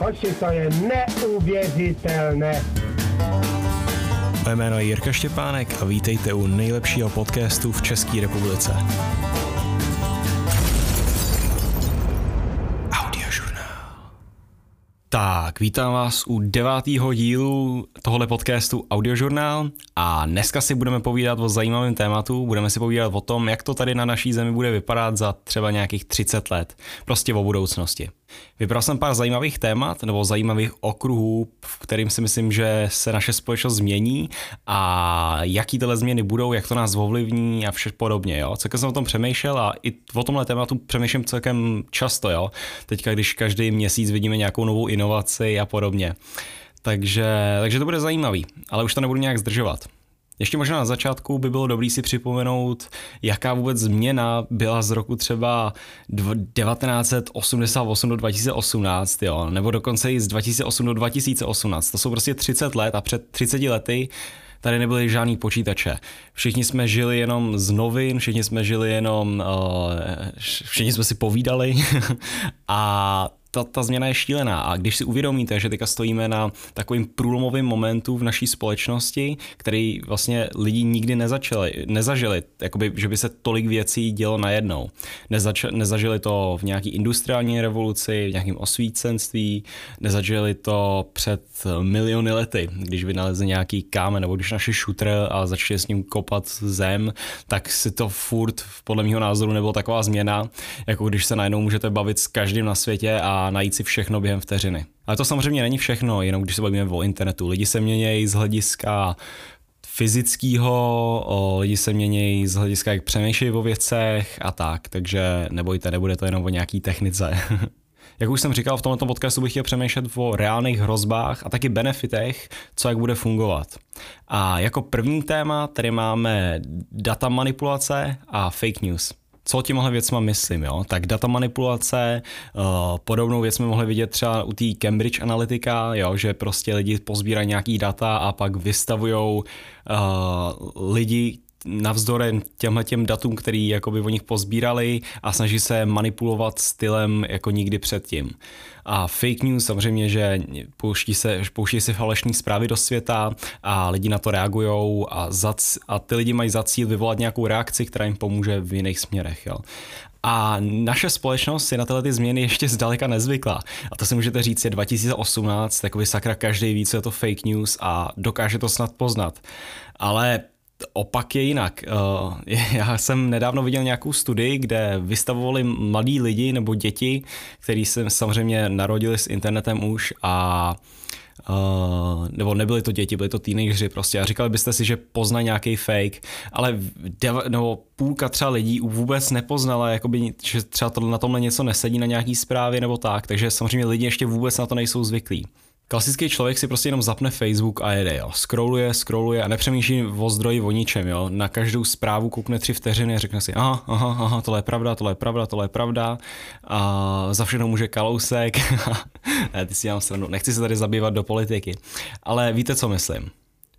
Hoši, to je neuvěřitelné. Moje jméno je Jirka Štěpánek a vítejte u nejlepšího podcastu v České republice. Audiožurnál. Tak, vítám vás u devátého dílu tohoto podcastu Audiožurnál a dneska si budeme povídat o zajímavém tématu, budeme si povídat o tom, jak to tady na naší zemi bude vypadat za třeba nějakých 30 let, prostě o budoucnosti. Vybral jsem pár zajímavých témat nebo zajímavých okruhů, v kterým si myslím, že se naše společnost změní a jaký tyhle změny budou, jak to nás ovlivní a vše podobně. Jo. Celkem jsem o tom přemýšlel a i o tomhle tématu přemýšlím celkem často. Jo. Teďka, když každý měsíc vidíme nějakou novou inovaci a podobně. Takže, takže to bude zajímavý, ale už to nebudu nějak zdržovat. Ještě možná na začátku by bylo dobré si připomenout, jaká vůbec změna byla z roku třeba 1988 do 2018, jo, nebo dokonce i z 2008 do 2018. To jsou prostě 30 let a před 30 lety tady nebyly žádný počítače. Všichni jsme žili jenom z novin, všichni jsme žili jenom, uh, všichni jsme si povídali a ta, ta změna je šílená a když si uvědomíte, že teďka stojíme na takovým průlomovým momentu v naší společnosti, který vlastně lidi nikdy nezačali, nezažili, jakoby, že by se tolik věcí dělo najednou. Nezač, nezažili to v nějaký industriální revoluci, v nějakém osvícenství, nezažili to před miliony lety, když vynalezli nějaký kámen nebo když našli šutr a začali s ním kopat zem, tak si to furt podle mého názoru nebylo taková změna, jako když se najednou můžete bavit s každým na světě a najít si všechno během vteřiny. Ale to samozřejmě není všechno, jenom když se bavíme o internetu. Lidi se mění z hlediska fyzického, lidi se mění z hlediska, jak přemýšlejí o věcech a tak, takže nebojte, nebude to jenom o nějaký technice. jak už jsem říkal, v tomto podcastu bych chtěl přemýšlet o reálných hrozbách a taky benefitech, co jak bude fungovat. A jako první téma tady máme data manipulace a fake news co tímhle věcma myslím, jo? Tak data manipulace, uh, podobnou věc jsme mohli vidět třeba u té Cambridge Analytica, jo? že prostě lidi pozbírají nějaký data a pak vystavují uh, lidi navzdory těmhle těm datům, který jakoby o nich pozbírali a snaží se manipulovat stylem jako nikdy předtím. A fake news samozřejmě, že pouští se, pouští se falešní zprávy do světa a lidi na to reagují a, a ty lidi mají za cíl vyvolat nějakou reakci, která jim pomůže v jiných směrech. Jo. A naše společnost si na tyhle ty změny ještě zdaleka nezvykla. A to si můžete říct, je 2018, takový sakra každý ví, co je to fake news a dokáže to snad poznat. Ale opak je jinak. Eh, já jsem nedávno viděl nějakou studii, kde vystavovali mladí lidi nebo děti, kteří se samozřejmě narodili s internetem už a Uh, nebo nebyly to děti, byly to teenageři prostě a říkali byste si, že pozná nějaký fake, ale deva, nebo půlka třeba lidí vůbec nepoznala, jakoby, že třeba to, na tomhle něco nesedí na nějaký zprávě nebo tak, takže samozřejmě lidi ještě vůbec na to nejsou zvyklí. Klasický člověk si prostě jenom zapne Facebook a jede, jo. Scrolluje, scrolluje a nepřemýšlí o zdroji o ničem, jo. Na každou zprávu koukne tři vteřiny a řekne si, aha, aha, aha, tohle je pravda, tohle je pravda, tohle je pravda. A za všechno může kalousek. ne, ty si dělám stranu. Nechci se tady zabývat do politiky. Ale víte, co myslím.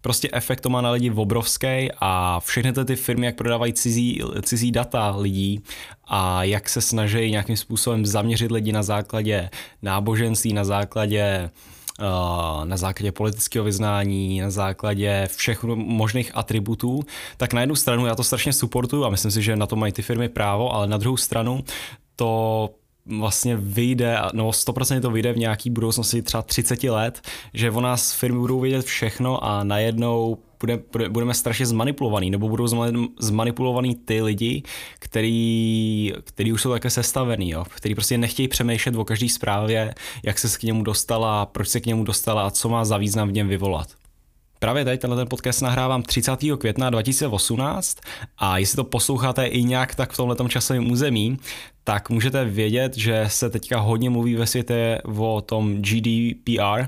Prostě efekt to má na lidi obrovský a všechny ty firmy, jak prodávají cizí, cizí data lidí a jak se snaží nějakým způsobem zaměřit lidi na základě náboženství, na základě na základě politického vyznání, na základě všech možných atributů, tak na jednu stranu já to strašně supportuju a myslím si, že na to mají ty firmy právo, ale na druhou stranu to vlastně vyjde, no 100% to vyjde v nějaký budoucnosti třeba 30 let, že o nás firmy budou vědět všechno a najednou bude, bude, budeme strašně zmanipulovaný, nebo budou zmanipulovaný ty lidi, který, který už jsou také sestavený, jo, který prostě nechtějí přemýšlet o každé zprávě, jak se k němu dostala, proč se k němu dostala a co má za význam v něm vyvolat. Právě tady tenhle ten podcast nahrávám 30. května 2018 a jestli to posloucháte i nějak tak v tomhle časovém území, tak můžete vědět, že se teďka hodně mluví ve světě o tom GDPR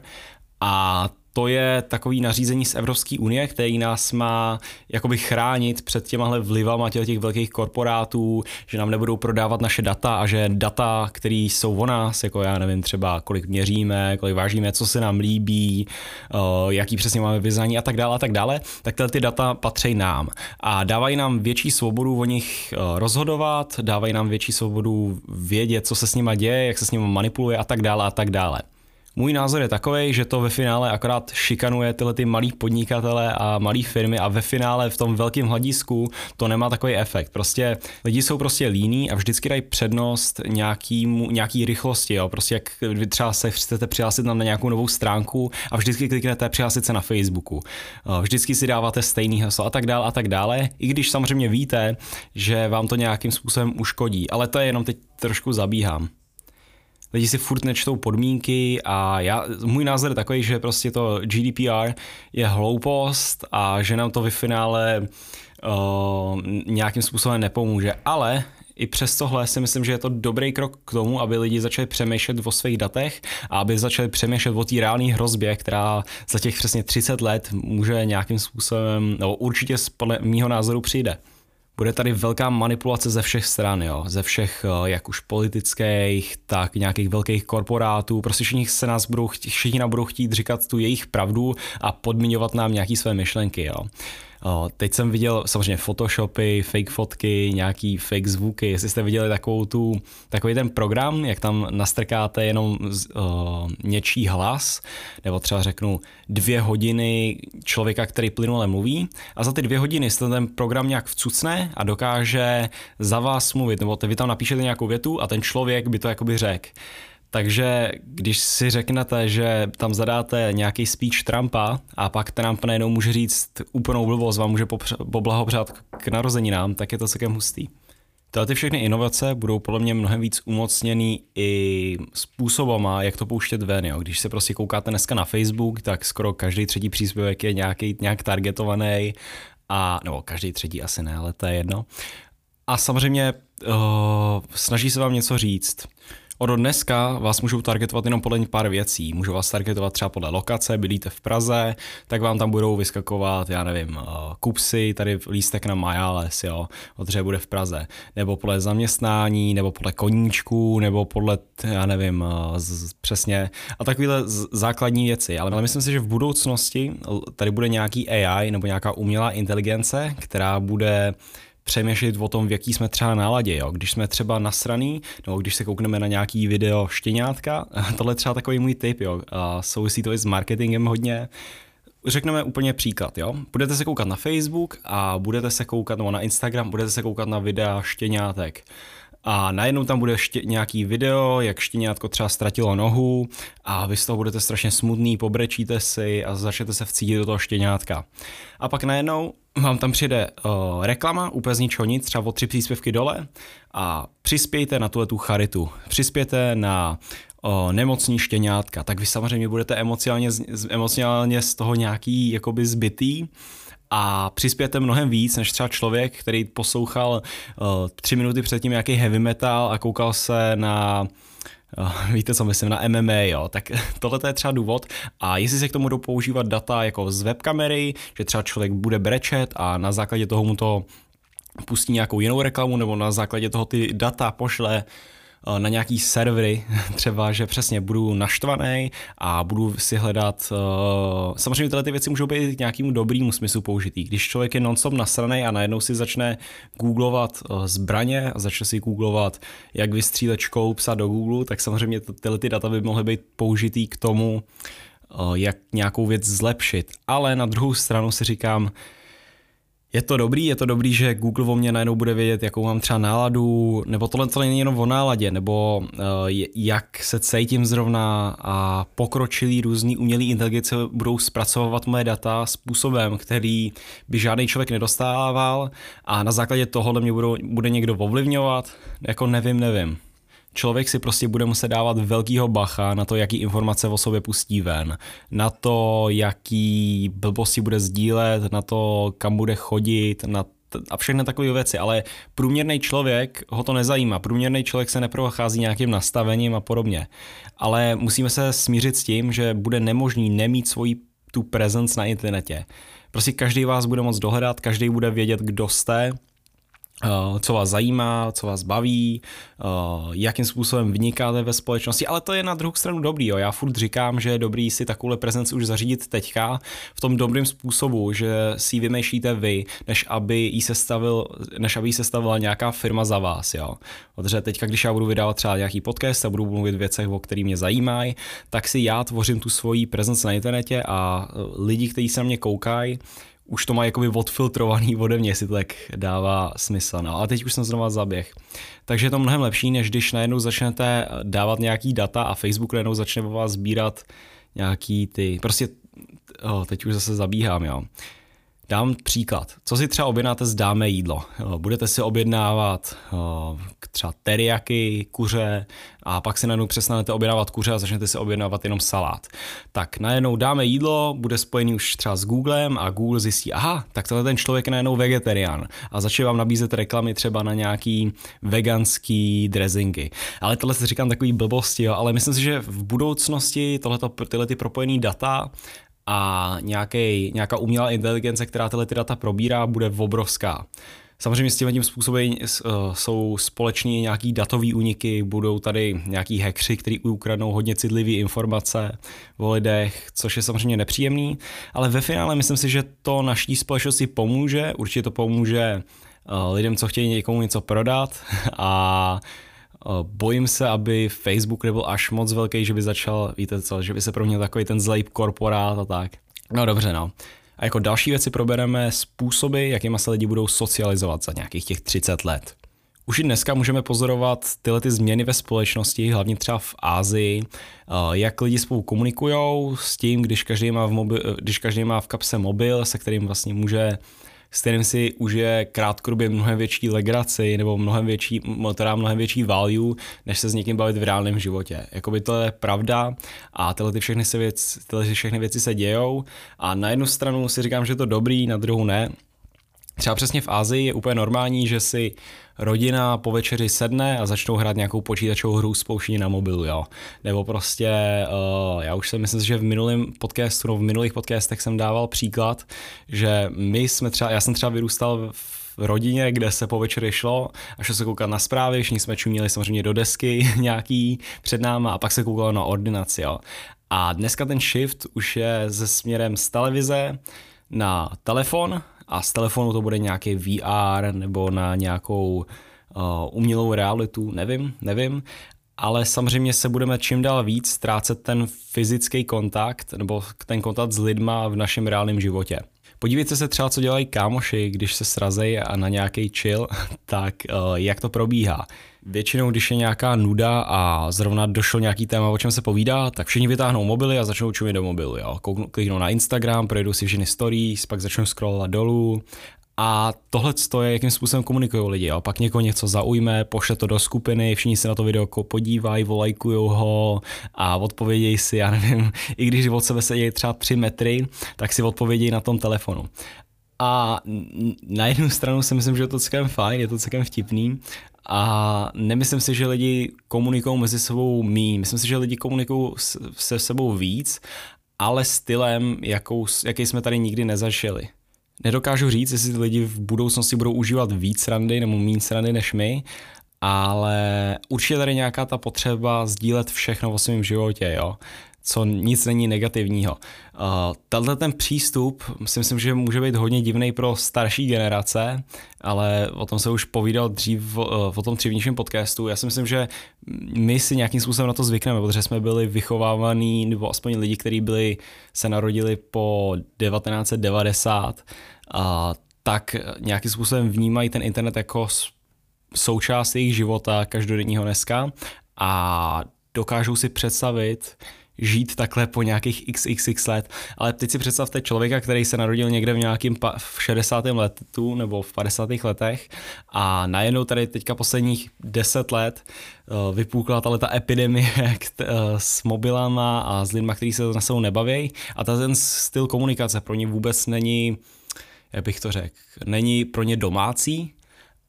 a to je takový nařízení z Evropské unie, který nás má jakoby chránit před těmahle vlivama těch, těch velkých korporátů, že nám nebudou prodávat naše data a že data, které jsou o nás, jako já nevím třeba kolik měříme, kolik vážíme, co se nám líbí, jaký přesně máme vyznání a tak dále a tak dále, tak tyhle ty data patří nám a dávají nám větší svobodu o nich rozhodovat, dávají nám větší svobodu vědět, co se s nima děje, jak se s nimi manipuluje a tak dále a tak dále. Můj názor je takový, že to ve finále akorát šikanuje tyhle ty malý podnikatele a malé firmy a ve finále v tom velkém hledisku to nemá takový efekt. Prostě lidi jsou prostě líní a vždycky dají přednost nějakýmu, nějaký rychlosti. Jo. Prostě jak vy třeba se chcete přihlásit na nějakou novou stránku a vždycky kliknete přihlásit se na Facebooku. Vždycky si dáváte stejný heslo a tak dále a tak dále, i když samozřejmě víte, že vám to nějakým způsobem uškodí. Ale to je jenom teď trošku zabíhám lidi si furt nečtou podmínky a já, můj názor je takový, že prostě to GDPR je hloupost a že nám to ve finále uh, nějakým způsobem nepomůže, ale i přes tohle si myslím, že je to dobrý krok k tomu, aby lidi začali přemýšlet o svých datech a aby začali přemýšlet o té reálné hrozbě, která za těch přesně 30 let může nějakým způsobem, nebo určitě podle mýho názoru přijde. Bude tady velká manipulace ze všech stran, jo? ze všech eh, jak už politických, tak nějakých velkých korporátů. Prostě všichni se nás budou, všichni nám budou chtít říkat tu jejich pravdu a podmiňovat nám nějaké své myšlenky. Jo? Teď jsem viděl samozřejmě photoshopy, fake fotky, nějaký fake zvuky. Jestli jste viděli takovou tu, takový ten program, jak tam nastrkáte jenom uh, něčí hlas, nebo třeba řeknu dvě hodiny člověka, který plynule mluví a za ty dvě hodiny se ten program nějak vcucne a dokáže za vás mluvit, nebo vy tam napíšete nějakou větu a ten člověk by to jakoby řekl. Takže když si řeknete, že tam zadáte nějaký speech Trumpa a pak Trump najednou může říct úplnou blbost, vám může poblahopřát k narozeninám, tak je to celkem hustý. Tyhle ty všechny inovace budou podle mě mnohem víc umocněný i způsobama, jak to pouštět ven. Jo. Když se prostě koukáte dneska na Facebook, tak skoro každý třetí příspěvek je nějaký, nějak targetovaný, a, nebo každý třetí asi ne, ale to je jedno. A samozřejmě uh, snaží se vám něco říct. Od dneska vás můžou targetovat jenom podle pár věcí. Můžou vás targetovat třeba podle lokace, bydlíte v Praze, tak vám tam budou vyskakovat, já nevím, uh, kupsy, tady lístek na Majales, jo, protože bude v Praze. Nebo podle zaměstnání, nebo podle koníčků, nebo podle, já nevím, uh, z, přesně. A takovéhle základní věci. Ale myslím si, že v budoucnosti tady bude nějaký AI nebo nějaká umělá inteligence, která bude přemýšlet o tom, v jaký jsme třeba náladě. Jo? Když jsme třeba nasraný, nebo když se koukneme na nějaký video štěňátka, tohle je třeba takový můj tip, jo? A souvisí to i s marketingem hodně, Řekneme úplně příklad, jo. Budete se koukat na Facebook a budete se koukat, nebo na Instagram, budete se koukat na videa štěňátek a najednou tam bude ště, nějaký video, jak štěňátko třeba ztratilo nohu a vy z toho budete strašně smutný, pobrečíte si a začnete se vcítit do toho štěňátka. A pak najednou vám tam přijde uh, reklama, úplně z ničeho nic, třeba o tři příspěvky dole. A přispějte na tuhle tu charitu. Přispějte na uh, nemocní štěňátka, tak vy samozřejmě budete emocionálně, emocionálně z toho nějaký jakoby zbytý, a přispějete mnohem víc než třeba člověk, který poslouchal uh, tři minuty předtím nějaký heavy metal a koukal se na víte, co myslím, na MMA, jo, tak tohle je třeba důvod. A jestli se k tomu jdou používat data jako z webkamery, že třeba člověk bude brečet a na základě toho mu to pustí nějakou jinou reklamu nebo na základě toho ty data pošle na nějaký servery, třeba, že přesně budu naštvaný a budu si hledat, uh, samozřejmě tyhle ty věci můžou být k nějakému dobrýmu smyslu použitý. Když člověk je non-stop nasraný a najednou si začne googlovat uh, zbraně a začne si googlovat, jak vystřílet psa do Google, tak samozřejmě tyhle ty data by mohly být použitý k tomu, jak nějakou věc zlepšit. Ale na druhou stranu si říkám, je to dobrý, je to dobrý, že Google o mě najednou bude vědět, jakou mám třeba náladu, nebo tohle to není jenom o náladě, nebo uh, jak se cítím zrovna a pokročilý různý umělý inteligence budou zpracovat moje data způsobem, který by žádný člověk nedostával a na základě tohohle mě budou, bude někdo ovlivňovat, jako nevím, nevím člověk si prostě bude muset dávat velkýho bacha na to, jaký informace o sobě pustí ven, na to, jaký blbosti bude sdílet, na to, kam bude chodit, na a všechny takové věci, ale průměrný člověk ho to nezajímá. Průměrný člověk se neprochází nějakým nastavením a podobně. Ale musíme se smířit s tím, že bude nemožný nemít svoji tu presence na internetě. Prostě každý vás bude moc dohledat, každý bude vědět, kdo jste, co vás zajímá, co vás baví, uh, jakým způsobem vynikáte ve společnosti, ale to je na druhou stranu dobrý. Jo. Já furt říkám, že je dobrý si takovou prezenci už zařídit teďka v tom dobrém způsobu, že si ji vymýšlíte vy, než aby jí sestavil, než aby jí sestavila nějaká firma za vás. Jo. Protože teďka, když já budu vydávat třeba nějaký podcast a budu mluvit věcech, o kterých mě zajímají, tak si já tvořím tu svoji prezenci na internetě a lidi, kteří se na mě koukají, už to má jakoby odfiltrovaný ode mě, jestli to tak dává smysl. No a teď už jsem znova zaběh. Takže je to mnohem lepší, než když najednou začnete dávat nějaký data a Facebook najednou začne po vás sbírat nějaký ty, prostě, oh, teď už zase zabíhám, jo. Dám příklad. Co si třeba objednáte z dáme jídlo? Budete si objednávat třeba teriaky, kuře a pak si najednou přestanete objednávat kuře a začnete si objednávat jenom salát. Tak najednou dáme jídlo, bude spojený už třeba s Googlem a Google zjistí, aha, tak tenhle ten člověk je najednou vegetarián a začne vám nabízet reklamy třeba na nějaký veganský dressingy. Ale tohle se říkám takový blbosti, jo, ale myslím si, že v budoucnosti tohleto, tyhle ty propojené data a nějaký, nějaká umělá inteligence, která tyhle ty data probírá, bude obrovská. Samozřejmě s tím způsobem uh, jsou společní nějaký datový úniky, budou tady nějaký hackři, kteří ukradnou hodně citlivé informace o lidech, což je samozřejmě nepříjemný, ale ve finále myslím si, že to naší společnosti pomůže, určitě to pomůže uh, lidem, co chtějí někomu něco prodat a Eh, bojím se, aby Facebook nebyl až moc velký, že by začal, víte co, že by se pro mě takový ten zlej korporát a tak. No dobře, no. A jako další věci probereme způsoby, jakýma se lidi budou socializovat za nějakých těch 30 let. Už i dneska můžeme pozorovat tyhle ty změny ve společnosti, hlavně třeba v Ázii, eh, jak lidi spolu komunikují s tím, když každý má v, mobil, eh, když každý má v kapse mobil, se kterým vlastně může s kterým si užije krátkodobě mnohem větší legraci nebo mnohem větší, teda mnohem větší value, než se s někým bavit v reálném životě. Jakoby to je pravda a tyhle, ty všechny, se věc, tyhle všechny věci se dějou a na jednu stranu si říkám, že je to dobrý, na druhou ne. Třeba přesně v Ázii je úplně normální, že si rodina po večeři sedne a začnou hrát nějakou počítačovou hru spouštění na mobilu, jo. Nebo prostě, uh, já už jsem myslím, že v minulém podcastu, no v minulých podcastech jsem dával příklad, že my jsme třeba, já jsem třeba vyrůstal v rodině, kde se po večeři šlo a šlo se koukat na zprávy, všichni jsme čuměli samozřejmě do desky nějaký před náma a pak se koukalo na ordinaci, jo. A dneska ten shift už je ze směrem z televize na telefon a z telefonu to bude nějaký VR nebo na nějakou uh, umělou realitu, nevím, nevím, ale samozřejmě se budeme čím dál víc ztrácet ten fyzický kontakt nebo ten kontakt s lidma v našem reálném životě. Podívejte se třeba, co dělají kámoši, když se srazejí a na nějaký chill, tak uh, jak to probíhá. Většinou, když je nějaká nuda a zrovna došlo nějaký téma, o čem se povídá, tak všichni vytáhnou mobily a začnou čumit do mobilu. Jo. Kliknou na Instagram, projdou si všechny stories, pak začnou scrollovat dolů a tohle je, jakým způsobem komunikují lidi. Jo. Pak někoho něco zaujme, pošle to do skupiny, všichni se na to video podívají, volajkují ho a odpovědějí si, já nevím, i když od sebe sedí třeba 3 metry, tak si odpovědějí na tom telefonu. A na jednu stranu si myslím, že je to celkem fajn, je to celkem vtipný, a nemyslím si, že lidi komunikují mezi sebou míň. Myslím si, že lidi komunikují se sebou víc, ale stylem, jakou, jaký jsme tady nikdy nezažili. Nedokážu říct, jestli lidi v budoucnosti budou užívat víc randy nebo méně randy než my, ale určitě tady nějaká ta potřeba sdílet všechno o svém životě, jo co nic není negativního. Uh, tenhle ten přístup si myslím, že může být hodně divný pro starší generace, ale o tom se už povídal dřív uh, o tom dřívějším podcastu. Já si myslím, že my si nějakým způsobem na to zvykneme, protože jsme byli vychovávaní, nebo aspoň lidi, kteří byli, se narodili po 1990, uh, tak nějakým způsobem vnímají ten internet jako součást jejich života každodenního dneska a dokážou si představit, žít takhle po nějakých xxx let, ale teď si představte člověka, který se narodil někde v nějakým pa- v 60. letu nebo v 50. letech a najednou tady teďka posledních 10 let uh, vypukla tahle ta epidemie uh, s mobilama a s lidmi, kteří se na sebou nebaví a ten styl komunikace pro ně vůbec není, jak bych to řekl, není pro ně domácí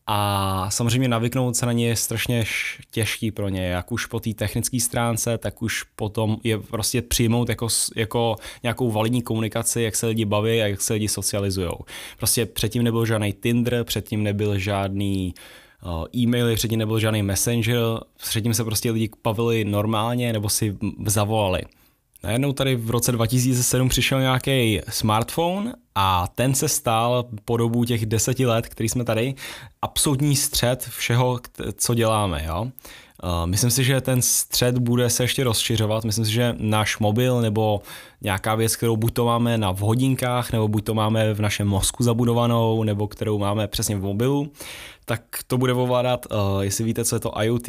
a samozřejmě navyknout se na ně je strašně těžký pro ně, jak už po té technické stránce, tak už potom je prostě přijmout jako, jako nějakou validní komunikaci, jak se lidi baví a jak se lidi socializují. Prostě předtím nebyl žádný Tinder, předtím nebyl žádný uh, e-maily, předtím nebyl žádný messenger, předtím se prostě lidi bavili normálně nebo si zavolali. Najednou tady v roce 2007 přišel nějaký smartphone a ten se stal po dobu těch deseti let, který jsme tady, absolutní střed všeho, co děláme. Jo? Myslím si, že ten střed bude se ještě rozšiřovat. Myslím si, že náš mobil nebo nějaká věc, kterou buď to máme na v hodinkách, nebo buď to máme v našem mozku zabudovanou, nebo kterou máme přesně v mobilu, tak to bude ovládat, jestli víte, co je to IoT,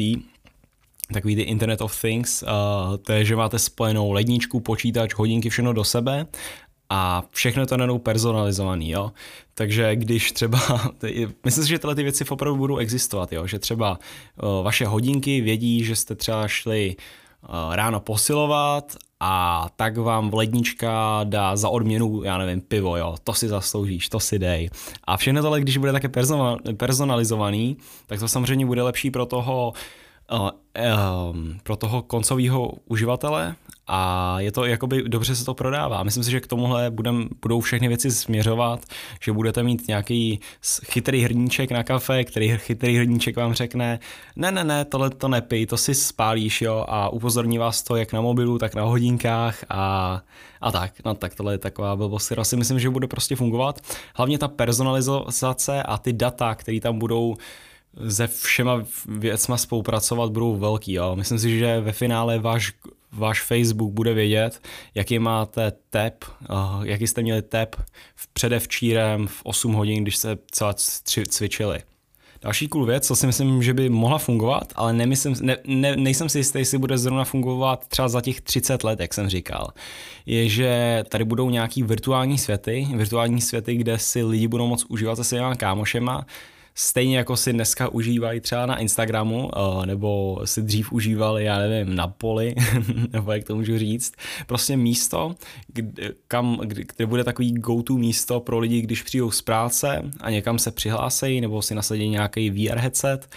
takový ty Internet of Things, uh, to je, že máte spojenou ledničku, počítač, hodinky, všechno do sebe a všechno to najednou personalizovaný, jo. Takže když třeba, myslím si, že tyhle ty věci opravdu budou existovat, jo, že třeba uh, vaše hodinky vědí, že jste třeba šli uh, ráno posilovat a tak vám lednička dá za odměnu, já nevím, pivo, jo, to si zasloužíš, to si dej. A všechno tohle, když bude také personalizovaný, tak to samozřejmě bude lepší pro toho uh, um, pro toho koncového uživatele a je to jakoby dobře se to prodává. Myslím si, že k tomuhle budem, budou všechny věci směřovat, že budete mít nějaký chytrý hrníček na kafe, který chytrý hrníček vám řekne, ne, ne, ne, tohle to nepij, to si spálíš, jo, a upozorní vás to jak na mobilu, tak na hodinkách a, a tak. No tak tohle je taková blbost, která si myslím, že bude prostě fungovat. Hlavně ta personalizace a ty data, které tam budou se všema věcma spolupracovat budou velký. Jo. Myslím si, že ve finále váš, váš Facebook bude vědět, jaký máte tep, uh, jaký jste měli tep v předevčírem v 8 hodin, když se celá cvičili. Další cool věc, co si myslím, že by mohla fungovat, ale nemyslím, ne, ne, nejsem si jistý, jestli bude zrovna fungovat třeba za těch 30 let, jak jsem říkal, je, že tady budou nějaký virtuální světy, virtuální světy, kde si lidi budou moct užívat se svýma kámošema, stejně jako si dneska užívají třeba na Instagramu, eh, nebo si dřív užívali, já nevím, na poli, nebo jak to můžu říct. Prostě místo, kde, kam, kde bude takový go-to místo pro lidi, když přijdou z práce a někam se přihlásejí, nebo si nasadí nějaký VR headset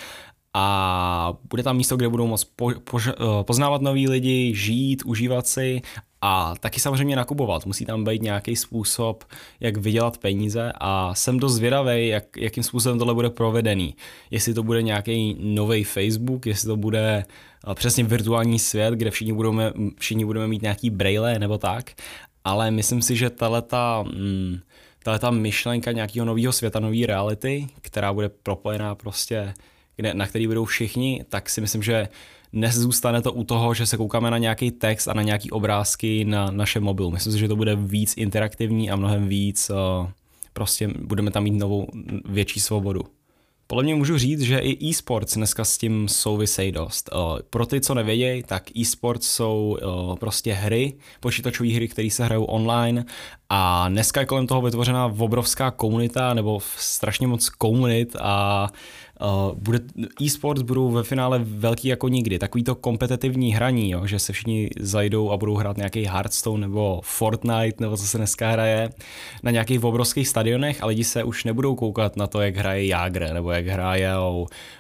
a bude tam místo, kde budou moct po, po, eh, poznávat nový lidi, žít, užívat si a taky samozřejmě nakupovat. Musí tam být nějaký způsob, jak vydělat peníze a jsem dost zvědavý, jak, jakým způsobem tohle bude provedený. Jestli to bude nějaký nový Facebook, jestli to bude eh, přesně virtuální svět, kde všichni budeme, všichni budeme mít nějaký braille nebo tak, ale myslím si, že tato, mm, ta myšlenka nějakého nového světa, nové reality, která bude propojená prostě, kde, na který budou všichni, tak si myslím, že nezůstane to u toho, že se koukáme na nějaký text a na nějaký obrázky na našem mobilu. Myslím si, že to bude víc interaktivní a mnohem víc, uh, prostě budeme tam mít novou, větší svobodu. Podle mě můžu říct, že i e-sports dneska s tím souvisejí dost. Uh, pro ty, co nevědějí, tak e-sports jsou uh, prostě hry, počítačové hry, které se hrajou online a dneska je kolem toho vytvořená obrovská komunita nebo strašně moc komunit a bude, e-sports budou ve finále velký jako nikdy. Takový to kompetitivní hraní, jo, že se všichni zajdou a budou hrát nějaký Hearthstone nebo Fortnite, nebo co se dneska hraje, na nějakých obrovských stadionech a lidi se už nebudou koukat na to, jak hraje Jagr, nebo jak hraje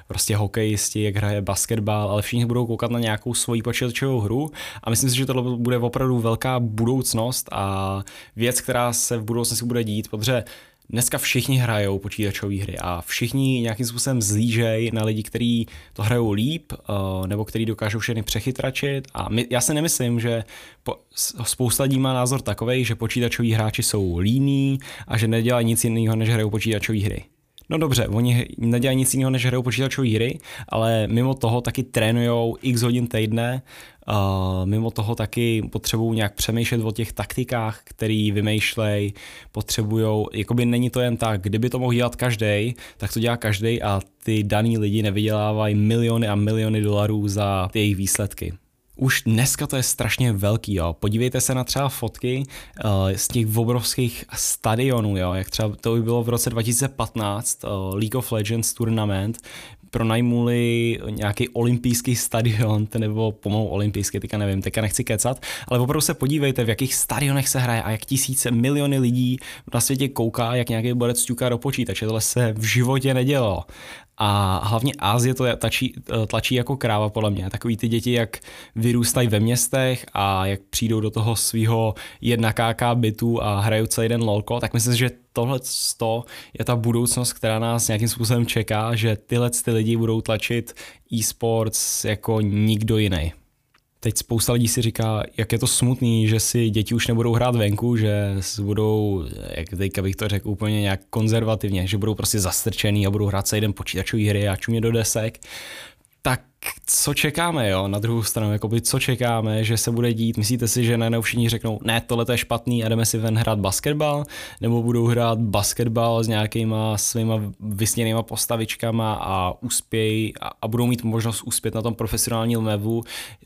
prostě hokejisti, jak hraje basketbal, ale všichni budou koukat na nějakou svoji počítačovou hru a myslím si, že tohle bude opravdu velká budoucnost a věc, která se v budoucnosti bude dít, protože dneska všichni hrajou počítačové hry a všichni nějakým způsobem zlížej na lidi, kteří to hrajou líp uh, nebo kteří dokážou všechny přechytračit a my, já si nemyslím, že po, spousta lidí má názor takový, že počítačoví hráči jsou líní a že nedělají nic jiného, než hrajou počítačové hry. No dobře, oni nedělají nic jiného, než hrajou počítačové hry, ale mimo toho taky trénujou x hodin týdne, uh, mimo toho taky potřebují nějak přemýšlet o těch taktikách, který vymýšlej, potřebují, jakoby není to jen tak, kdyby to mohl dělat každý, tak to dělá každý a ty daný lidi nevydělávají miliony a miliony dolarů za ty jejich výsledky. Už dneska to je strašně velký, jo. Podívejte se na třeba fotky uh, z těch obrovských stadionů, jo. Jak třeba to by bylo v roce 2015 uh, eh, League of Legends tournament, pronajmuli nějaký olympijský stadion, nebo pomalu olympijský, teďka nevím, teďka nechci kecat, ale opravdu se podívejte, v jakých stadionech se hraje a jak tisíce, miliony lidí na světě kouká, jak nějaký borec ťuká do počítače. Tohle se v životě nedělo. A hlavně Ázie to tlačí, tlačí jako kráva podle mě. Takový ty děti, jak vyrůstají ve městech a jak přijdou do toho svého jedna KK bytu a hrajou celý den lolko, tak myslím, že tohle je ta budoucnost, která nás nějakým způsobem čeká, že tyhle ty lidi budou tlačit e-sports jako nikdo jiný. Teď spousta lidí si říká, jak je to smutný, že si děti už nebudou hrát venku, že budou, jak teďka bych to řekl úplně nějak konzervativně, že budou prostě zastrčený a budou hrát celý den počítačové hry a čumě do desek tak co čekáme, jo, na druhou stranu, jakoby co čekáme, že se bude dít, myslíte si, že najednou všichni řeknou, ne, tohle je špatný a jdeme si ven hrát basketbal, nebo budou hrát basketbal s nějakýma svýma vysněnýma postavičkama a uspějí a, a budou mít možnost uspět na tom profesionálním levu,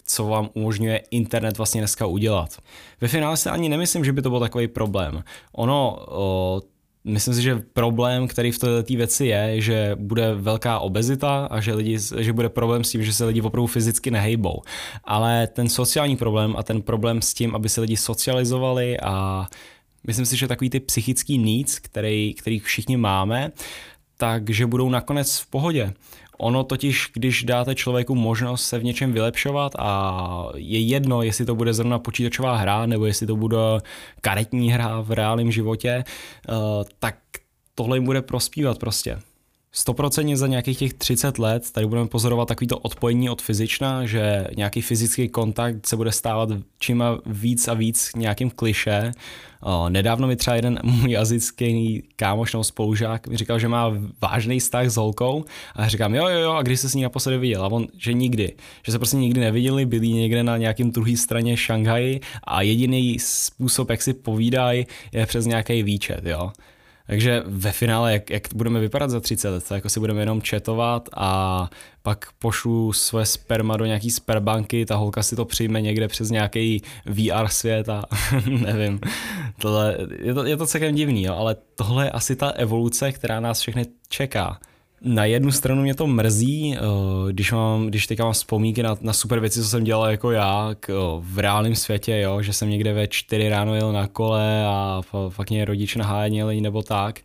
co vám umožňuje internet vlastně dneska udělat. Ve finále se ani nemyslím, že by to byl takový problém. Ono, o, Myslím si, že problém, který v této věci je, že bude velká obezita a že, lidi, že bude problém s tím, že se lidi opravdu fyzicky nehejbou. Ale ten sociální problém a ten problém s tím, aby se lidi socializovali a myslím si, že takový ty psychický needs, který, který všichni máme, takže budou nakonec v pohodě. Ono totiž, když dáte člověku možnost se v něčem vylepšovat a je jedno, jestli to bude zrovna počítačová hra nebo jestli to bude karetní hra v reálném životě, eh, tak tohle jim bude prospívat prostě. 100% za nějakých těch 30 let tady budeme pozorovat takovýto odpojení od fyzična, že nějaký fyzický kontakt se bude stávat čím víc a víc nějakým kliše. Nedávno mi třeba jeden můj jazycký kámoš nebo spolužák mi říkal, že má vážný vztah s holkou a říkám, jo, jo, jo, a když se s ní naposledy viděl? A on, že nikdy. Že se prostě nikdy neviděli, byli někde na nějakém druhé straně Šanghaji a jediný způsob, jak si povídají, je přes nějaký výčet, jo. Takže ve finále, jak, jak budeme vypadat za 30 let, jako si budeme jenom četovat a pak pošlu své sperma do nějaký sperbanky, ta holka si to přijme někde přes nějaký VR svět a nevím. Tohle, je, to, je to celkem divný, jo, ale tohle je asi ta evoluce, která nás všechny čeká. Na jednu stranu mě to mrzí, eh, když, mám, když teďka mám vzpomínky na, na super věci, co jsem dělal jako já k, eh, v reálném světě, jo, že jsem někde ve čtyři ráno jel na kole a fakt mě rodiče naháněli nebo tak.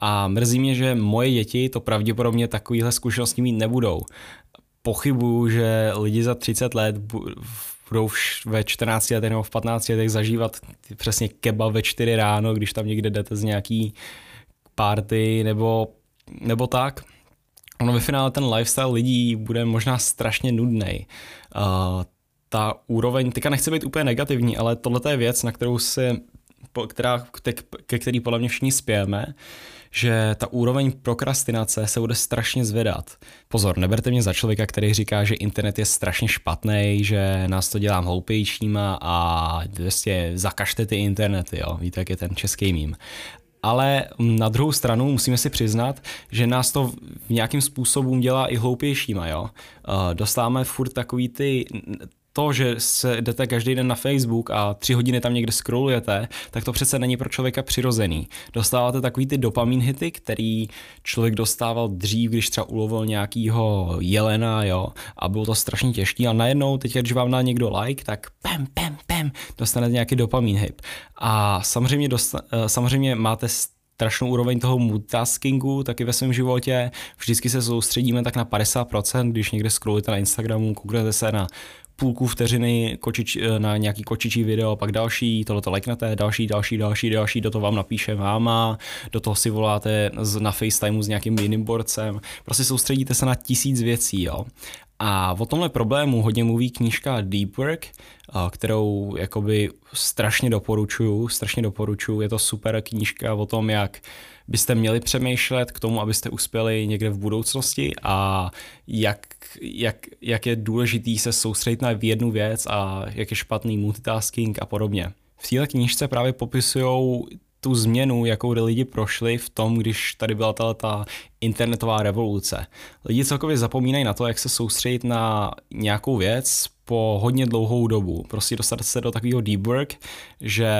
A mrzí mě, že moje děti to pravděpodobně takovýhle zkušenosti mít nebudou. Pochybuju, že lidi za 30 let budou ve 14 letech nebo v 15 letech zažívat přesně keba ve 4 ráno, když tam někde jdete z nějaký party nebo, nebo tak ono ve finále ten lifestyle lidí bude možná strašně nudný. Uh, ta úroveň, teďka nechce být úplně negativní, ale tohle je věc, na kterou se, která, ke který podle mě všichni spějeme, že ta úroveň prokrastinace se bude strašně zvedat. Pozor, neberte mě za člověka, který říká, že internet je strašně špatný, že nás to dělá hloupějšíma a vlastně zakažte ty internety, jo. Víte, jak je ten český mím ale na druhou stranu musíme si přiznat, že nás to v nějakým způsobem dělá i hloupějšíma, jo. Dostáváme furt takový ty to, že se jdete každý den na Facebook a tři hodiny tam někde scrollujete, tak to přece není pro člověka přirozený. Dostáváte takový ty dopamin hity, který člověk dostával dřív, když třeba ulovil nějakýho jelena, jo, a bylo to strašně těžké. A najednou, teď, když vám dá někdo like, tak pem, pem, pem, dostanete nějaký dopamin hit. A samozřejmě, dosta, eh, samozřejmě máte strašnou úroveň toho multitaskingu taky ve svém životě. Vždycky se soustředíme tak na 50%, když někde scrollujete na Instagramu, kouknete se na půlku vteřiny kočič, eh, na nějaký kočičí video, pak další, tohle to lajknete, další, další, další, další, do toho vám napíše máma, do toho si voláte na FaceTimeu s nějakým jiným borcem, prostě soustředíte se na tisíc věcí, jo. A o tomhle problému hodně mluví knížka Deep Work, kterou jakoby strašně doporučuju, strašně doporučuju, je to super knížka o tom, jak byste měli přemýšlet k tomu, abyste uspěli někde v budoucnosti a jak, jak, jak je důležitý se soustředit na jednu věc a jak je špatný multitasking a podobně. V této knížce právě popisují tu změnu, jakou lidi prošli v tom, když tady byla ta internetová revoluce. Lidi celkově zapomínají na to, jak se soustředit na nějakou věc po hodně dlouhou dobu. Prostě dostat se do takového deep work, že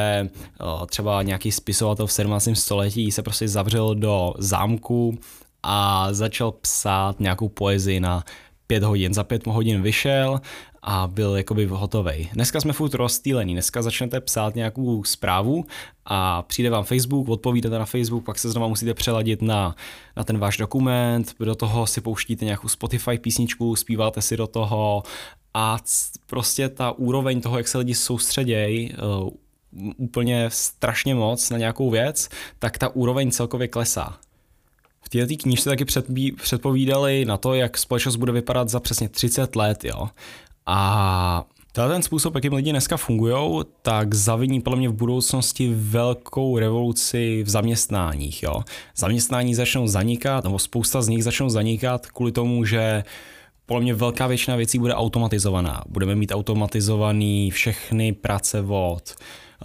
třeba nějaký spisovatel v 17. století se prostě zavřel do zámku a začal psát nějakou poezii na pět hodin. Za pět hodin vyšel a byl jakoby hotovej. Dneska jsme furt rozstýlení, dneska začnete psát nějakou zprávu a přijde vám Facebook, odpovídáte na Facebook, pak se znova musíte přeladit na, na ten váš dokument, do toho si pouštíte nějakou Spotify písničku, zpíváte si do toho a prostě ta úroveň toho, jak se lidi soustředějí, uh, úplně strašně moc na nějakou věc, tak ta úroveň celkově klesá. V této knížce taky předpovídali na to, jak společnost bude vypadat za přesně 30 let, jo. A ten způsob, jakým lidi dneska fungují, tak zaviní podle mě v budoucnosti velkou revoluci v zaměstnáních. Jo? Zaměstnání začnou zanikat, nebo spousta z nich začnou zanikat kvůli tomu, že podle mě velká většina věcí bude automatizovaná. Budeme mít automatizovaný všechny práce od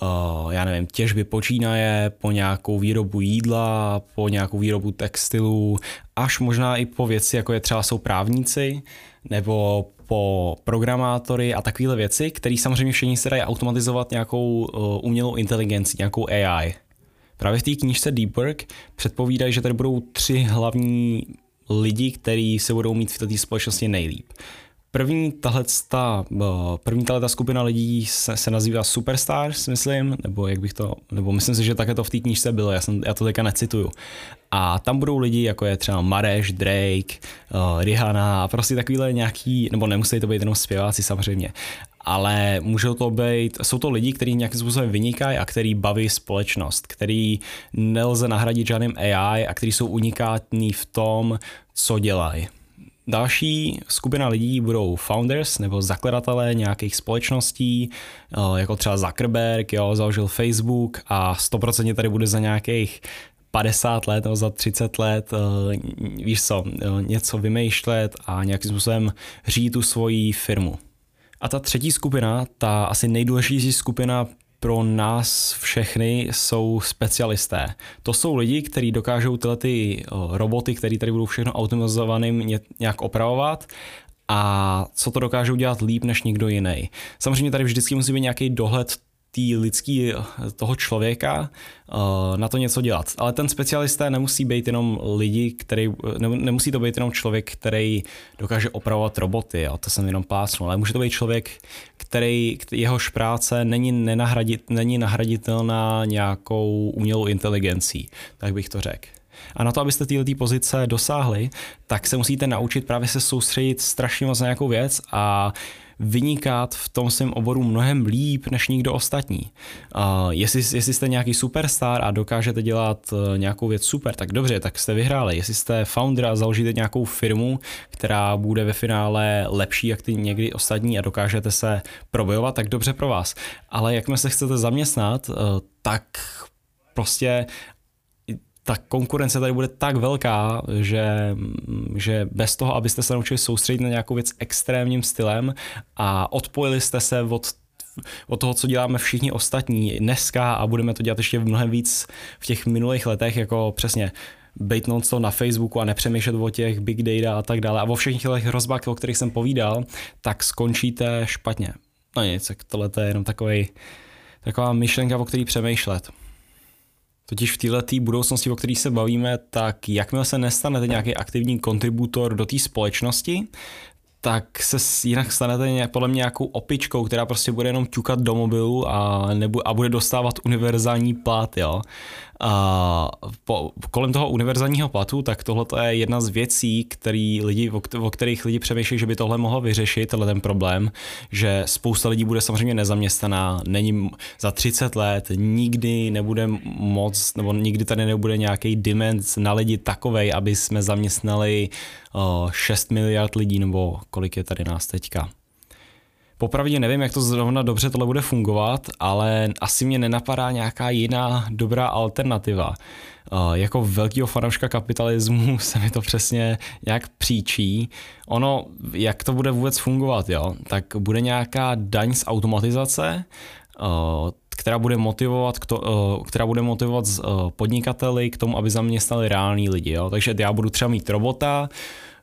uh, já nevím, těžby počínaje, po nějakou výrobu jídla, po nějakou výrobu textilů, až možná i po věci, jako je třeba jsou právníci, nebo po programátory a takovéhle věci, které samozřejmě všichni se dají automatizovat nějakou uh, umělou inteligenci, nějakou AI. Právě v té knížce Deep Work předpovídají, že tady budou tři hlavní lidi, kteří se budou mít v této společnosti nejlíp. První tahle, eh, první tahle skupina lidí se, se nazývá Superstars, myslím, nebo jak bych to, nebo myslím si, že také to v té knížce bylo, já, jsem, já to teďka necituju. A tam budou lidi, jako je třeba Mareš, Drake, uh, Rihanna a prostě takovýhle nějaký, nebo nemusí to být jenom zpěváci samozřejmě, ale můžou to být, jsou to lidi, kteří nějakým způsobem vynikají a který baví společnost, který nelze nahradit žádným AI a který jsou unikátní v tom, co dělají. Další skupina lidí budou founders nebo zakladatelé nějakých společností, eh, jako třeba Zuckerberg, jo, založil Facebook a 100% tady bude za nějakých 50 let nebo za 30 let, eh, víš co, eh, něco vymýšlet a nějakým způsobem řídit tu svoji firmu. A ta třetí skupina, ta asi nejdůležitější skupina pro nás všechny jsou specialisté. To jsou lidi, kteří dokážou tyhle ty roboty, které tady budou všechno automatizovaným nějak opravovat a co to dokážou dělat líp než nikdo jiný. Samozřejmě tady vždycky musí být nějaký dohled té lidský toho člověka uh, na to něco dělat. Ale ten specialista nemusí být jenom lidi, který, ne, nemusí to být jenom člověk, který dokáže opravovat roboty, jo, to jsem jenom pásnul, ale může to být člověk, který, jehož práce není, nenahradit, není nahraditelná nějakou umělou inteligencí, tak bych to řekl. A na to, abyste této pozice dosáhli, tak se musíte naučit právě se soustředit strašně moc na nějakou věc a uh, vynikat v tom svém oboru mnohem líp než nikdo ostatní. Uh, jestli, jestli jste nějaký superstar a dokážete dělat uh, nějakou věc super, tak dobře, tak jste vyhráli. Jestli jste founder a založíte nějakou firmu, která bude ve finále lepší jak ty někdy ostatní a dokážete se probojovat, tak dobře pro vás. Ale jakmile se chcete zaměstnat, uh, tak prostě ta konkurence tady bude tak velká, že, že bez toho, abyste se naučili soustředit na nějakou věc extrémním stylem a odpojili jste se od od toho, co děláme všichni ostatní dneska a budeme to dělat ještě mnohem víc v těch minulých letech, jako přesně být non na Facebooku a nepřemýšlet o těch big data a tak dále a o všech těch hrozbách, o kterých jsem povídal, tak skončíte špatně. No nic, tohle je jenom takový, taková myšlenka, o který přemýšlet. Totiž v této budoucnosti, o které se bavíme, tak jakmile se nestanete nějaký aktivní kontributor do té společnosti, tak se jinak stanete podle mě nějakou opičkou, která prostě bude jenom ťukat do mobilu a, nebu, a bude dostávat univerzální plat, jo. A po, kolem toho univerzálního platu, tak tohle je jedna z věcí, který lidi, o, kterých lidi přemýšlejí, že by tohle mohlo vyřešit, tenhle ten problém, že spousta lidí bude samozřejmě nezaměstnaná, není za 30 let, nikdy nebude moc, nebo nikdy tady nebude nějaký demand na lidi takovej, aby jsme zaměstnali uh, 6 miliard lidí, nebo kolik je tady nás teďka. Popravdě nevím, jak to zrovna dobře tohle bude fungovat, ale asi mě nenapadá nějaká jiná dobrá alternativa. Uh, jako velkýho fanouška kapitalismu se mi to přesně nějak příčí. Ono, jak to bude vůbec fungovat, jo? Tak bude nějaká daň z automatizace, uh, která bude motivovat, uh, která bude motivovat podnikateli k tomu, aby zaměstnali reální lidi. Jo? Takže já budu třeba mít robota,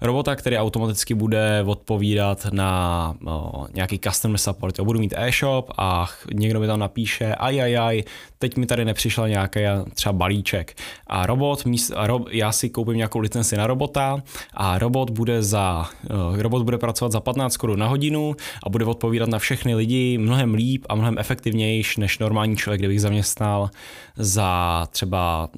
robota, který automaticky bude odpovídat na o, nějaký customer support. Já budu mít e-shop a někdo mi tam napíše, aj, aj, aj, teď mi tady nepřišel nějaký třeba balíček. A robot, míst, a rob, já si koupím nějakou licenci na robota a robot bude za, robot bude pracovat za 15 korun na hodinu a bude odpovídat na všechny lidi mnohem líp a mnohem efektivnější než normální člověk, kdybych zaměstnal za třeba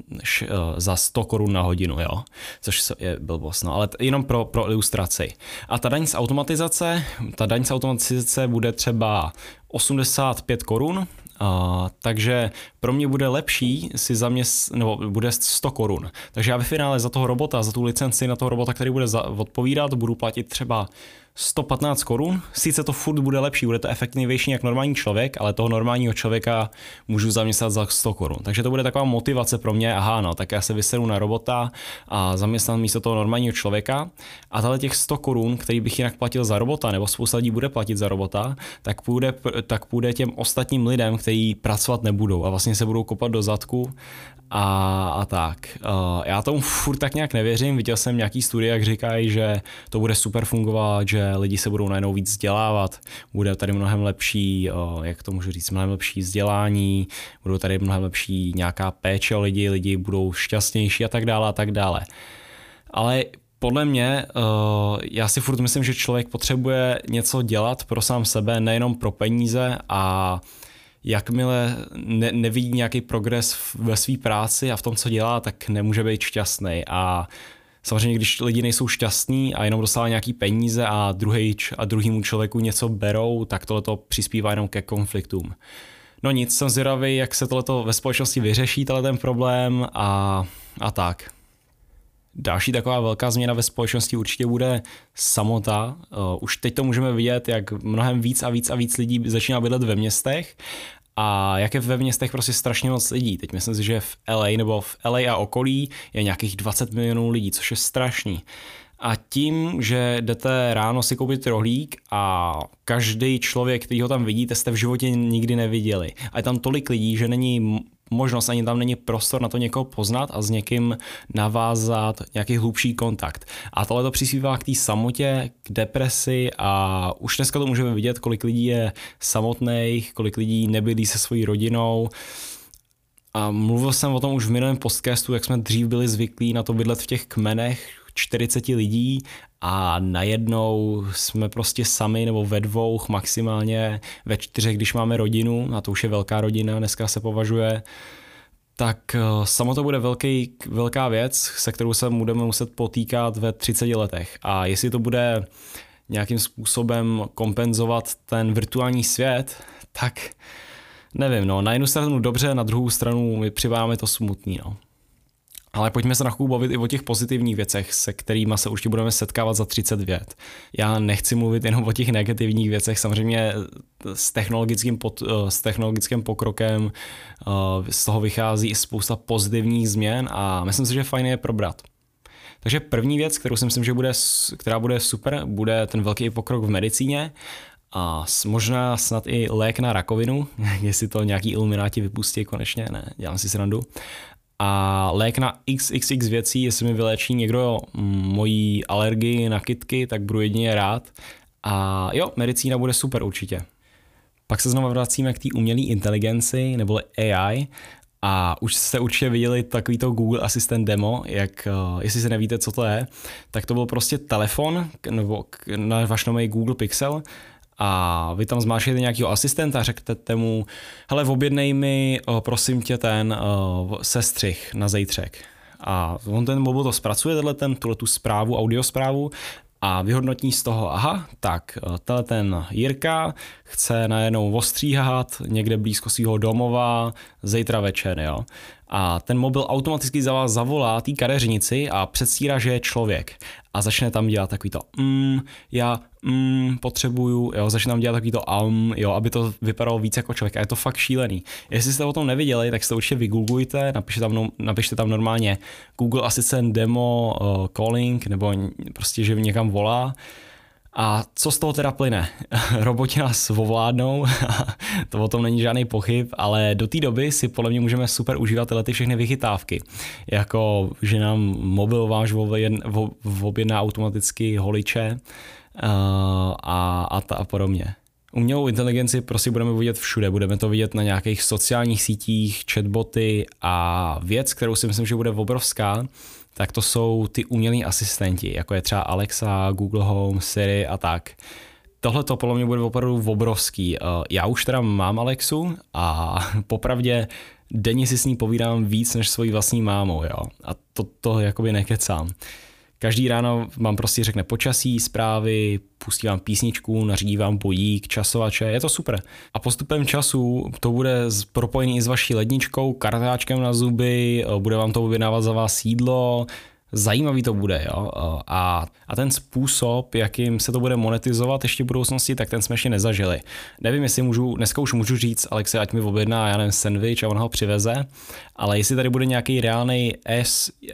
za 100 korun na hodinu, jo. Což je blbost, no, ale jenom pro, pro ilustraci. A ta daň z automatizace, ta daň z automatizace bude třeba 85 korun Uh, takže pro mě bude lepší si zaměst, nebo bude 100 korun. Takže já ve finále za toho robota, za tu licenci na toho robota, který bude za, odpovídat, budu platit třeba 115 korun. Sice to furt bude lepší, bude to efektivnější jak normální člověk, ale toho normálního člověka můžu zaměstnat za 100 korun. Takže to bude taková motivace pro mě, aha, no, tak já se vysenu na robota a zaměstnám místo toho normálního člověka. A tahle těch 100 korun, který bych jinak platil za robota, nebo spousta lidí bude platit za robota, tak půjde, tak půjde těm ostatním lidem, kteří pracovat nebudou a vlastně se budou kopat do zadku a, a tak. Uh, já tomu furt tak nějak nevěřím, viděl jsem nějaký studie, jak říkají, že to bude super fungovat, že lidi se budou najednou víc vzdělávat, bude tady mnohem lepší, uh, jak to můžu říct, mnohem lepší vzdělání, budou tady mnohem lepší nějaká péče o lidi, lidi budou šťastnější a tak dále a tak dále. Ale podle mě, uh, já si furt myslím, že člověk potřebuje něco dělat pro sám sebe, nejenom pro peníze a jakmile ne, nevidí nějaký progres ve své práci a v tom, co dělá, tak nemůže být šťastný. A samozřejmě, když lidi nejsou šťastní a jenom dostávají nějaký peníze a, druhý, a druhýmu člověku něco berou, tak tohle přispívá jenom ke konfliktům. No nic, jsem zvědavý, jak se tohleto ve společnosti vyřeší, ten problém a, a tak. Další taková velká změna ve společnosti určitě bude samota. Uh, už teď to můžeme vidět, jak mnohem víc a víc a víc lidí začíná bydlet ve městech a jak je ve městech prostě strašně moc lidí. Teď myslím si, že v LA nebo v LA a okolí je nějakých 20 milionů lidí, což je strašný. A tím, že jdete ráno si koupit rohlík a každý člověk, který ho tam vidíte, jste v životě nikdy neviděli. A je tam tolik lidí, že není možnost, ani tam není prostor na to někoho poznat a s někým navázat nějaký hlubší kontakt. A tohle to přispívá k té samotě, k depresi a už dneska to můžeme vidět, kolik lidí je samotných, kolik lidí nebydlí se svojí rodinou. A mluvil jsem o tom už v minulém podcastu, jak jsme dřív byli zvyklí na to bydlet v těch kmenech 40 lidí a najednou jsme prostě sami nebo ve dvou, maximálně ve čtyřech, když máme rodinu, a to už je velká rodina, dneska se považuje, tak eh, samo to bude velký, velká věc, se kterou se budeme muset potýkat ve 30 letech. A jestli to bude nějakým způsobem kompenzovat ten virtuální svět, tak nevím, no, na jednu stranu dobře, na druhou stranu mi přiváme to smutný, no. Ale pojďme se na chvíli bavit i o těch pozitivních věcech, se kterými se určitě budeme setkávat za 30 vět. Já nechci mluvit jenom o těch negativních věcech, samozřejmě s technologickým, pod, eh, s technologickým pokrokem eh, z toho vychází i spousta pozitivních změn a myslím si, že fajn je probrat. Takže první věc, kterou si myslím, že bude, která bude super, bude ten velký pokrok v medicíně a možná snad i lék na rakovinu, jestli to nějaký ilumináti vypustí konečně, ne, dělám si srandu a lék na XXX věcí, jestli mi vyléčí někdo mojí alergii na kitky, tak budu jedině rád. A jo, medicína bude super určitě. Pak se znovu vracíme k té umělé inteligenci, nebo AI, a už jste určitě viděli takovýto Google Assistant demo, jak, uh, jestli se nevíte, co to je, tak to byl prostě telefon, nebo na váš nový Google Pixel, a vy tam zmášete nějakého asistenta, řeknete mu, hele, objednej mi, prosím tě, ten sestřih na zejtřek. A on ten mobil to zpracuje, tenhle ten, tuhle tu zprávu, audio zprávu a vyhodnotí z toho, aha, tak tenhle ten Jirka chce najednou ostříhat někde blízko svého domova zítra večer, jo. A ten mobil automaticky za vás zavolá té kadeřnici a předstírá, že je člověk. A začne tam dělat takový to, mm, já mm, potřebuju, jo, začne tam dělat takový to um, jo, aby to vypadalo víc jako člověk. A je to fakt šílený. Jestli jste o tom neviděli, tak se to určitě vygooglujte, napište tam, no, napište tam normálně Google Assistant demo uh, calling, nebo prostě, že někam volá A co z toho teda plyne? Roboti nás ovládnou, to o tom není žádný pochyb, ale do té doby si podle mě můžeme super užívat tyhle ty všechny vychytávky. Jako, že nám mobil váš objedná automaticky holiče uh, a, a, ta, a podobně. Umělou inteligenci prostě budeme vidět všude. Budeme to vidět na nějakých sociálních sítích, chatboty a věc, kterou si myslím, že bude obrovská, tak to jsou ty umělí asistenti, jako je třeba Alexa, Google Home, Siri a tak. Tohle to podle mě bude opravdu obrovský. Eh, já už teda mám Alexu a popravdě denně si s ní povídám víc než svojí vlastní mámou, jo. A to, to jakoby nekecám. Každý ráno vám prostě řekne počasí, zprávy, pustí vám písničku, nařídí vám bojík, časovače, je to super. A postupem času to bude propojený i s vaší ledničkou, kartáčkem na zuby, bude vám to objednávat za vás jídlo, zajímavý to bude. Jo? A, a ten způsob, jakým se to bude monetizovat ještě v budoucnosti, tak ten jsme ještě nezažili. Nevím, jestli můžu, dneska už můžu říct Alexe, ať mi objedná, já nevím, sandwich a on ho přiveze, ale jestli tady bude nějaký reálný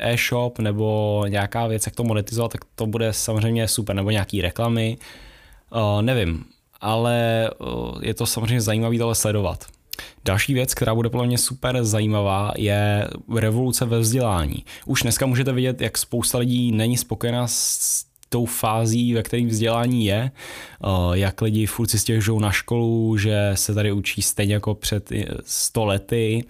e-shop nebo nějaká věc, jak to monetizovat, tak to bude samozřejmě super, nebo nějaký reklamy, uh, nevím, ale uh, je to samozřejmě zajímavé tohle sledovat. Další věc, která bude podle mě super zajímavá, je revoluce ve vzdělání. Už dneska můžete vidět, jak spousta lidí není spokojená s tou fází, ve kterém vzdělání je, eh, jak lidi furt si stěžují na školu, že se tady učí stejně jako před 100 lety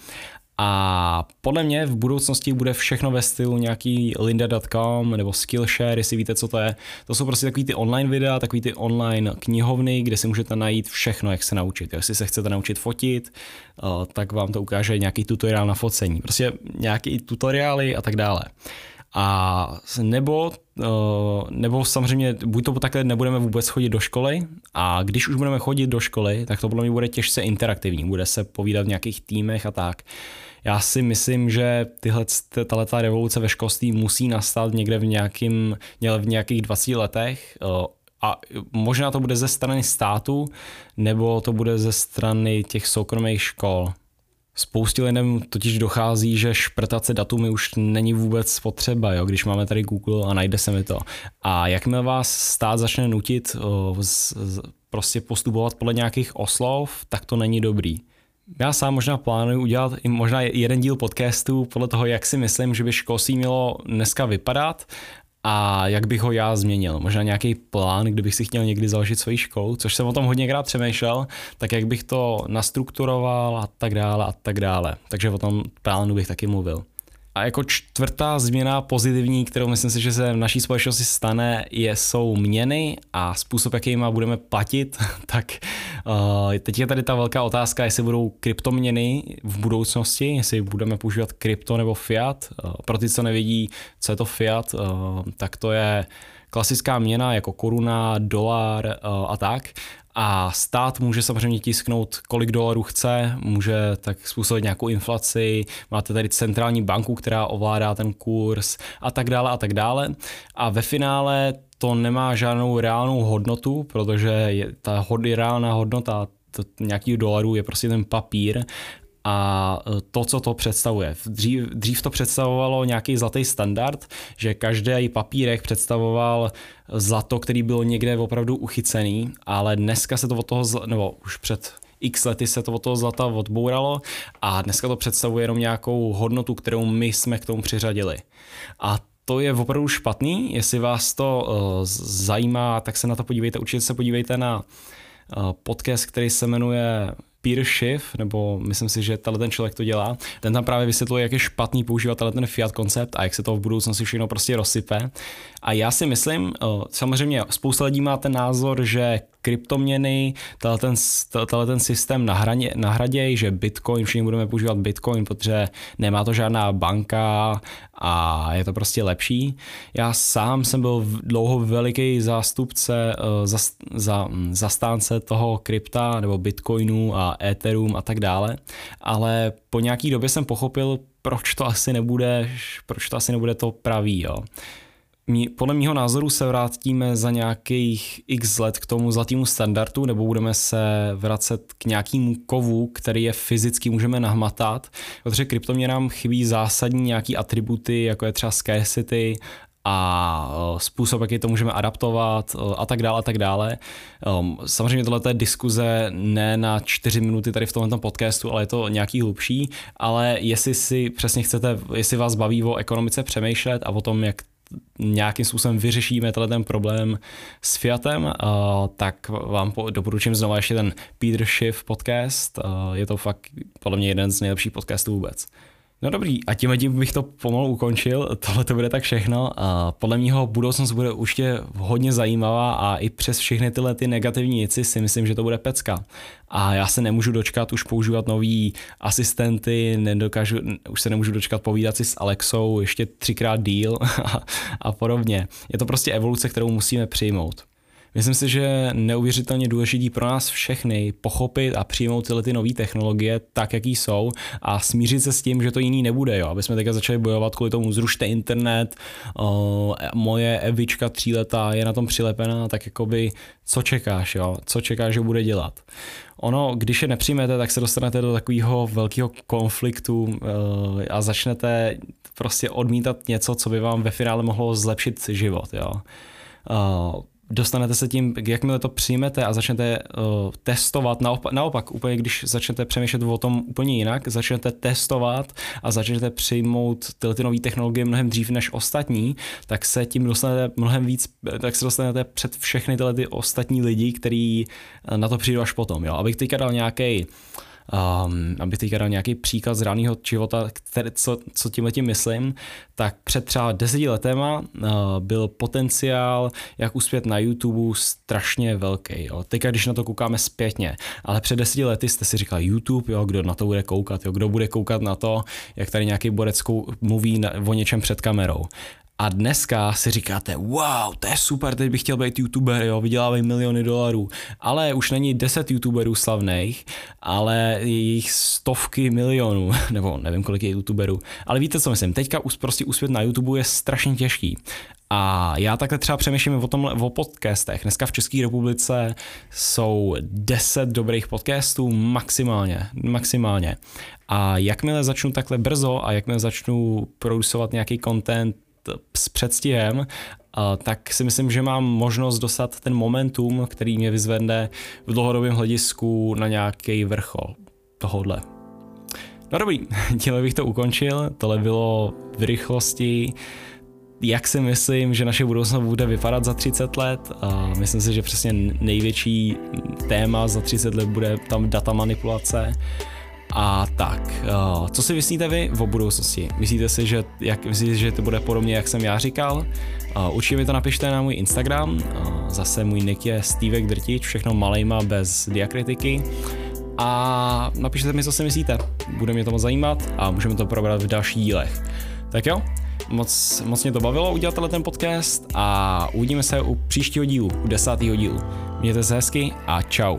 a podle mě v budoucnosti bude všechno ve stylu nějaký lynda.com nebo Skillshare, jestli víte, co to je. To jsou prostě takový ty online videa, takový ty online knihovny, kde si můžete najít všechno, jak se naučit. Jestli se chcete naučit fotit, eh, tak vám to ukáže nějaký tutoriál na focení. Prostě nějaký tutoriály a tak dále. A nebo, eh, nebo samozřejmě buď to takhle nebudeme vůbec chodit do školy a když už budeme chodit do školy, tak to podle mě bude těžce interaktivní, bude se povídat v nějakých týmech a tak. Já si myslím, že tyhle, tato revoluce ve školství musí nastat někde v, nějakým, v nějakých 20 letech eh, a možná to bude ze strany státu, nebo to bude ze strany těch soukromých škol. Spoustě lidem totiž dochází, že šprtace datumy už není vůbec potřeba, jo? když máme tady Google a najde se mi to. A jakmile vás stát začne nutit o, z, z, prostě postupovat podle nějakých oslov, tak to není dobrý. Já sám možná plánuji udělat i možná jeden díl podcastu podle toho, jak si myslím, že by školství mělo dneska vypadat a jak bych ho já změnil. Možná nějaký plán, kdybych si chtěl někdy založit svoji školu, což jsem o tom hodněkrát přemýšlel, tak jak bych to nastrukturoval a tak dále a tak dále. Takže o tom plánu bych taky mluvil. A jako čtvrtá změna pozitivní, kterou myslím si, že se v naší společnosti stane, je, jsou měny a způsob, jakýma budeme platit. tak uh, teď je tady ta velká otázka, jestli budou kryptoměny v budoucnosti, jestli budeme používat krypto nebo fiat. Uh, pro ty, co nevidí, co je to fiat, uh, tak to je klasická měna jako koruna, dolar uh, a tak. A stát může samozřejmě tisknout, kolik dolarů chce, může tak způsobit nějakou inflaci, máte tady centrální banku, která ovládá ten kurz a tak dále a tak dále. A ve finále to nemá žádnou reálnou hodnotu, protože je, ta hod, reálná hodnota nějakých dolarů je prostě ten papír a e, to, co to představuje. Dřív, dřív to představovalo nějaký zlatý standard, že každý papírek představoval zlato, který byl někde opravdu uchycený, ale dneska se to od toho, nebo už před x lety se to od toho zlata odbouralo a dneska to představuje jenom nějakou hodnotu, kterou my jsme k tomu přiřadili. A to je opravdu špatný, jestli vás to uh, zajímá, tak se na to podívejte, určitě se podívejte na uh, podcast, který se jmenuje Peer Schiff, nebo myslím si, že tenhle ten člověk to dělá, ten tam právě vysvětluje, jak je špatný používat ten Fiat koncept a jak se to v budoucnosti všechno prostě rozsype. A já si myslím, samozřejmě spousta lidí má ten názor, že kryptoměny, tenhle ten, systém nahradě, nahraděj, že Bitcoin, všichni budeme používat Bitcoin, protože nemá to žádná banka a je to prostě lepší. Já sám jsem byl dlouho veliký zástupce, uh, za, za, hm, zastánce toho krypta nebo Bitcoinu a Ethereum a tak dále, ale po nějaký době jsem pochopil, proč to asi nebude, proč to asi nebude to pravý, jo podle mého názoru se vrátíme za nějakých x let k tomu zlatému standardu, nebo budeme se vracet k nějakému kovu, který je fyzicky můžeme nahmatat, protože kryptoměnám chybí zásadní nějaký atributy, jako je třeba scarcity a způsob, jaký to můžeme adaptovat a tak dále a tak dále. Um, samozřejmě tohle je diskuze ne na čtyři minuty tady v tomto podcastu, ale je to nějaký hlubší, ale jestli si přesně chcete, jestli vás baví o ekonomice přemýšlet a o tom, jak nějakým způsobem vyřešíme tenhle ten problém s Fiatem, tak vám doporučím znovu ještě ten Peter Schiff podcast. Je to fakt podle mě jeden z nejlepších podcastů vůbec. No dobrý, a tím tím bych to pomalu ukončil, tohle to bude tak všechno. A podle mého budoucnost bude určitě hodně zajímavá a i přes všechny tyhle ty negativní věci si myslím, že to bude pecka. A já se nemůžu dočkat už používat nový asistenty, nedokážu, už se nemůžu dočkat povídat si s Alexou ještě třikrát díl a, a podobně. Je to prostě evoluce, kterou musíme přijmout. Myslím si, že neuvěřitelně důležitý pro nás všechny pochopit a přijmout tyhle ty nové technologie tak, jaký jsou a smířit se s tím, že to jiný nebude, jo. aby jsme teďka začali bojovat kvůli tomu, zrušte internet, o, moje Evička tříletá je na tom přilepená, tak jakoby co čekáš, jo? co čekáš, že bude dělat. Ono, když je nepřijmete, tak se dostanete do takového velkého konfliktu a začnete prostě odmítat něco, co by vám ve finále mohlo zlepšit život. Jo? Dostanete se tím, jakmile to přijmete a začnete uh, testovat, naopak, naopak, úplně když začnete přemýšlet o tom úplně jinak, začnete testovat a začnete přijmout tyhle ty nové technologie mnohem dřív než ostatní, tak se tím dostanete mnohem víc, tak se dostanete před všechny tyhle ty ostatní lidi, kteří eh, na to přijdou až potom. Jo? Abych teďka dal nějaký uh, um, abych teďka dal nějaký příklad z reálného života, který, co, co tím letím myslím, tak před třeba deseti letema uh, byl potenciál, jak uspět na YouTube strašně velký. Jo. Teďka, když na to koukáme zpětně, ale před deseti lety jste si říkali YouTube, jo, kdo na to bude koukat, jo, kdo bude koukat na to, jak tady nějaký borec mluví na, o něčem před kamerou. A dneska si říkáte, wow, to je super, teď bych chtěl být youtuber, jo, vydělávají miliony dolarů. Ale už není 10 youtuberů slavných, ale jejich stovky milionů, nebo nevím, kolik je youtuberů. Ale víte, co myslím, teďka prostě úspět na YouTube je strašně těžký. A já takhle třeba přemýšlím o tom o podcastech. Dneska v České republice jsou 10 dobrých podcastů maximálně, maximálně. A jakmile začnu takhle brzo a jakmile začnu producovat nějaký content s předstihem, tak si myslím, že mám možnost dostat ten momentum, který mě vyzvedne v dlouhodobém hledisku na nějaký vrchol tohodle. No dobrý, tímhle bych to ukončil, tohle bylo v rychlosti, jak si myslím, že naše budoucnost bude vypadat za 30 let. A myslím si, že přesně největší téma za 30 let bude tam data manipulace. A tak, uh, co si myslíte vy o budoucnosti? Myslíte si, že, jak, myslíte, že to bude podobně, jak jsem já říkal? Uh, určitě mi to napište na můj Instagram, uh, zase můj nick je Stevek Drtič, všechno malejma bez diakritiky. A napište mi, co si myslíte, bude mě to moc zajímat a můžeme to probrat v dalších dílech. Tak jo, moc, moc mě to bavilo udělat ten podcast a uvidíme se u příštího dílu, u desátého dílu. Mějte se hezky a čau.